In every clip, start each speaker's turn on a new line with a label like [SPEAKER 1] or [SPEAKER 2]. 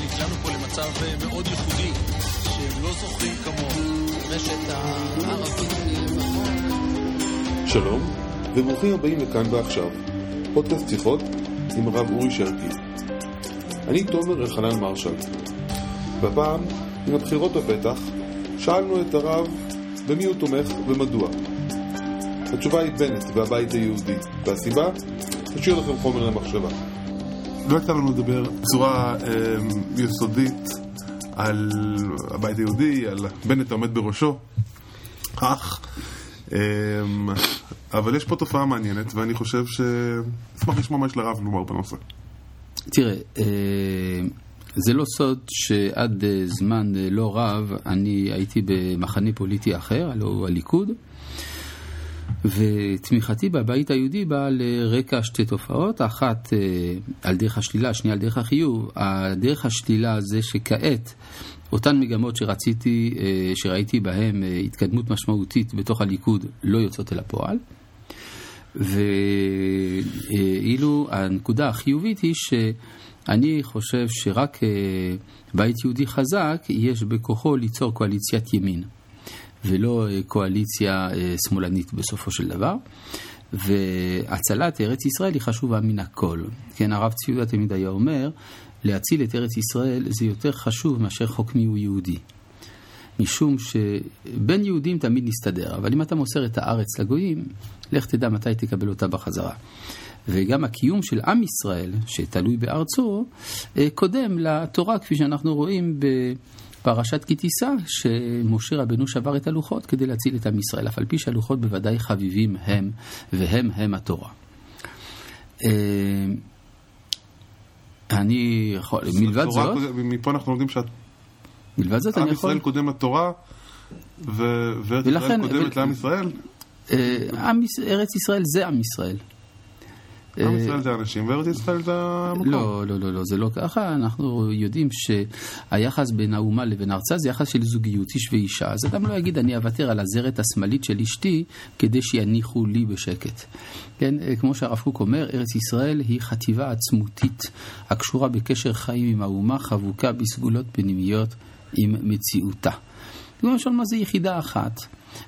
[SPEAKER 1] שנקלענו פה למצב אה, מאוד ייחודי, שהם לא זוכרים כמוהו. רשת הערבית
[SPEAKER 2] שלום, וברוכים הבאים לכאן ועכשיו, פודקאסט שיחות עם הרב אורי שרקי. אני תומר אלחנן מרשל. בפעם, עם הבחירות בפתח, שאלנו את הרב במי הוא תומך ומדוע. התשובה היא בנט והבית היהודי, והסיבה? תשאיר לכם חומר למחשבה.
[SPEAKER 3] לא יצא לנו לדבר בצורה אה, יסודית על הבית היהודי, על בנט העומד בראשו, אך, אה, אבל יש פה תופעה מעניינת, ואני חושב ש... אשמח לשמוע מה יש לרב לומר בנושא.
[SPEAKER 4] תראה, אה, זה לא סוד שעד אה, זמן אה, לא רב אני הייתי במחנה פוליטי אחר, הלוא הוא הליכוד, ותמיכתי בבית היהודי באה לרקע שתי תופעות, אחת על דרך השלילה, השנייה על דרך החיוב. הדרך השלילה זה שכעת אותן מגמות שרציתי, שראיתי בהן התקדמות משמעותית בתוך הליכוד לא יוצאות אל הפועל. ואילו הנקודה החיובית היא שאני חושב שרק בית יהודי חזק יש בכוחו ליצור קואליציית ימין ולא קואליציה שמאלנית בסופו של דבר. והצלת ארץ ישראל היא חשובה מן הכל. כן, הרב צבי יהודה תמיד היה אומר, להציל את ארץ ישראל זה יותר חשוב מאשר חוק מיהו יהודי. משום שבין יהודים תמיד נסתדר, אבל אם אתה מוסר את הארץ לגויים, לך תדע מתי תקבל אותה בחזרה. וגם הקיום של עם ישראל, שתלוי בארצו, קודם לתורה, כפי שאנחנו רואים בפרשת כי תישא, שמשה רבנו שבר את הלוחות כדי להציל את עם ישראל, אף על פי שהלוחות בוודאי חביבים הם, והם הם התורה. אני יכול, מלבד זאת...
[SPEAKER 3] מפה אנחנו לומדים שאת...
[SPEAKER 4] מלבד זאת אני יכול...
[SPEAKER 3] עם ישראל קודם לתורה, וארץ ישראל קודמת לעם ישראל?
[SPEAKER 4] ארץ ישראל זה עם ישראל.
[SPEAKER 3] עם ישראל זה אנשים וארץ ישראל זה המקום.
[SPEAKER 4] לא, לא, לא, לא, זה לא ככה. אנחנו יודעים שהיחס בין האומה לבין ארצה זה יחס של זוגיות, איש ואישה. אז אדם לא יגיד, אני אוותר על הזרת השמאלית של אשתי כדי שיניחו לי בשקט. כן, כמו שהרב קוק אומר, ארץ ישראל היא חטיבה עצמותית הקשורה בקשר חיים עם האומה, חבוקה בסגולות פנימיות עם מציאותה. למשל, מה זה יחידה אחת?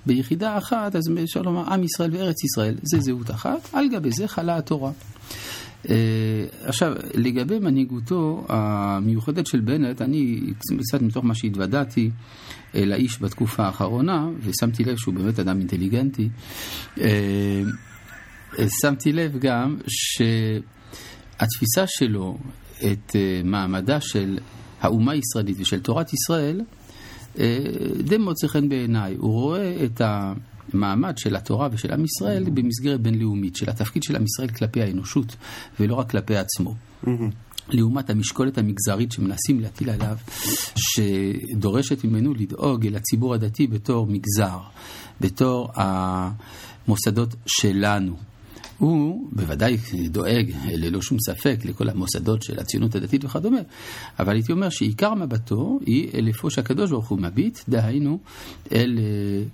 [SPEAKER 4] ביחידה אחת, אז אפשר לומר, עם ישראל וארץ ישראל, זה זהות אחת, על גבי זה חלה התורה. Uh, עכשיו, לגבי מנהיגותו המיוחדת של בנט, אני קצת מתוך מה שהתוודעתי לאיש בתקופה האחרונה, ושמתי לב שהוא באמת אדם אינטליגנטי, uh, שמתי לב גם שהתפיסה שלו את מעמדה של האומה הישראלית ושל תורת ישראל, די מוצא חן בעיניי. הוא רואה את המעמד של התורה ושל עם ישראל במסגרת בינלאומית, של התפקיד של עם ישראל כלפי האנושות, ולא רק כלפי עצמו. לעומת המשקולת המגזרית שמנסים להטיל עליו, שדורשת ממנו לדאוג אל הציבור הדתי בתור מגזר, בתור המוסדות שלנו. הוא בוודאי דואג, ללא שום ספק, לכל המוסדות של הציונות הדתית וכדומה, אבל הייתי אומר שעיקר מבטו היא אל איפה שהקדוש ברוך הוא מביט, דהיינו אל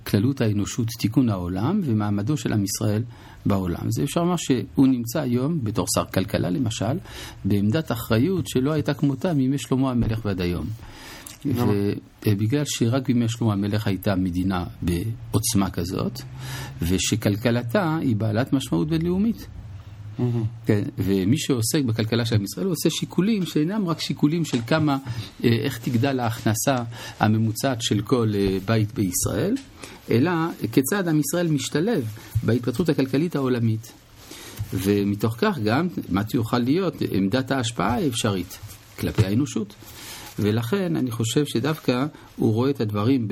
[SPEAKER 4] כללות האנושות, תיקון העולם ומעמדו של עם ישראל בעולם. זה אפשר לומר שהוא נמצא היום, בתור שר כלכלה למשל, בעמדת אחריות שלא הייתה כמותה מימי שלמה המלך ועד היום. ובגלל שרק בימי שלמה המלך הייתה מדינה בעוצמה כזאת, ושכלכלתה היא בעלת משמעות בינלאומית. כן, ומי שעוסק בכלכלה של עם ישראל הוא עושה שיקולים שאינם רק שיקולים של כמה, איך תגדל ההכנסה הממוצעת של כל בית בישראל, אלא כיצד עם ישראל משתלב בהתפתחות הכלכלית העולמית. ומתוך כך גם מה תוכל להיות עמדת ההשפעה האפשרית כלפי האנושות. ולכן אני חושב שדווקא הוא רואה את הדברים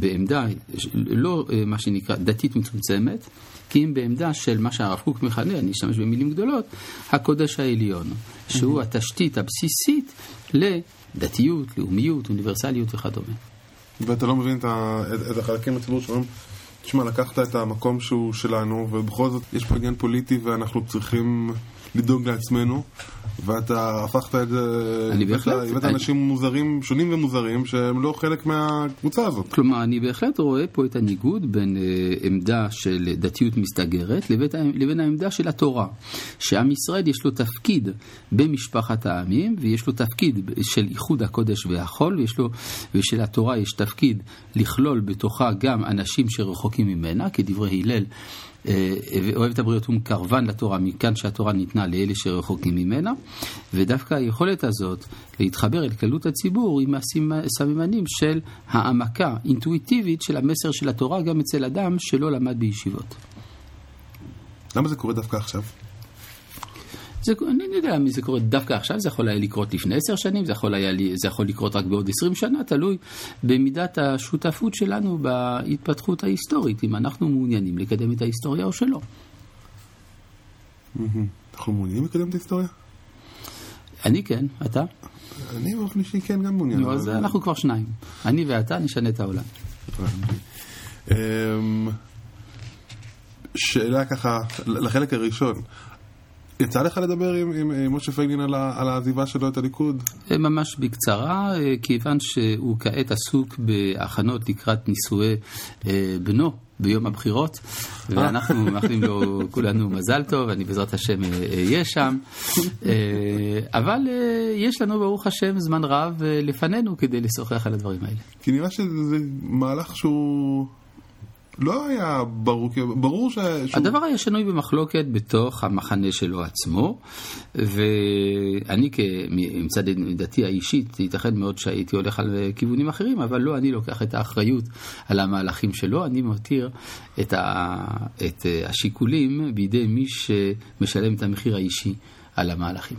[SPEAKER 4] בעמדה, לא מה שנקרא דתית מצומצמת, כי אם בעמדה של מה שהרב קוק מכנה, אני אשתמש במילים גדולות, הקודש העליון, שהוא התשתית הבסיסית לדתיות, לאומיות, אוניברסליות וכדומה.
[SPEAKER 3] ואתה לא מבין את החלקים בציבור שאומרים, תשמע, לקחת את המקום שהוא שלנו, ובכל זאת יש פה עניין פוליטי ואנחנו צריכים לדאוג לעצמנו, ואתה הפכת את זה,
[SPEAKER 4] אני בהחלט-
[SPEAKER 3] הבאת אנשים מוזרים, שונים ומוזרים, שהם לא חלק מהקבוצה הזאת.
[SPEAKER 4] כלומר, אני בהחלט רואה פה את הניגוד בין אה, עמדה של דתיות מסתגרת לבין, לבין העמדה של התורה. שעם ישראל יש לו תפקיד במשפחת העמים, ויש לו תפקיד של איחוד הקודש והחול, ויש לו, ושלתורה יש תפקיד לכלול בתוכה גם אנשים שרחוקים ממנה, כדברי הלל. אה, ואוהב את הבריות ומקרבן לתורה, מכאן שהתורה ניתנה לאלה שרחוקים ממנה, ודווקא היכולת הזאת להתחבר אל כללות הציבור עם הסממנים של העמקה אינטואיטיבית של המסר של התורה גם אצל אדם שלא למד בישיבות.
[SPEAKER 3] למה זה קורה דווקא עכשיו?
[SPEAKER 4] זה, אני לא יודע מי זה קורה דווקא עכשיו, זה יכול היה לקרות לפני עשר שנים, זה יכול, היה, זה יכול לקרות רק בעוד עשרים שנה, תלוי במידת השותפות שלנו בהתפתחות ההיסטורית, אם אנחנו מעוניינים לקדם את ההיסטוריה או שלא.
[SPEAKER 3] אנחנו מעוניינים לקדם את ההיסטוריה?
[SPEAKER 4] אני כן, אתה?
[SPEAKER 3] אני באופן אישי כן גם מעוניין.
[SPEAKER 4] נו, אז אנחנו כבר שניים. אני ואתה נשנה את העולם.
[SPEAKER 3] אמ, שאלה ככה, לחלק הראשון. יצא לך לדבר עם, עם, עם משה פייגלין על, על העזיבה שלו את הליכוד?
[SPEAKER 4] אה, ממש בקצרה, אה, כיוון שהוא כעת עסוק בהכנות לקראת נישואי אה, בנו ביום הבחירות, ואנחנו מאחלים לו כולנו מזל טוב, אני בעזרת השם אה, אהיה שם. אבל יש לנו ברוך השם זמן רב לפנינו כדי לשוחח על הדברים האלה.
[SPEAKER 3] כי נראה שזה מהלך שהוא לא היה ברור, ברור ש... שהוא...
[SPEAKER 4] הדבר היה שנוי במחלוקת בתוך המחנה שלו עצמו, ואני מצד דעתי האישית, ייתכן מאוד שהייתי הולך על כיוונים אחרים, אבל לא אני לוקח את האחריות על המהלכים שלו, אני מותיר את, ה, את השיקולים בידי מי שמשלם את המחיר האישי על המהלכים.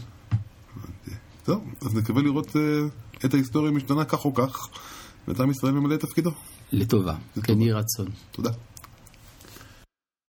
[SPEAKER 3] טוב, אז נקווה לראות uh, את ההיסטוריה משתנה כך או כך, ואת עם ישראל ממלא את תפקידו.
[SPEAKER 4] לטובה, כן יהי רצון.
[SPEAKER 3] תודה.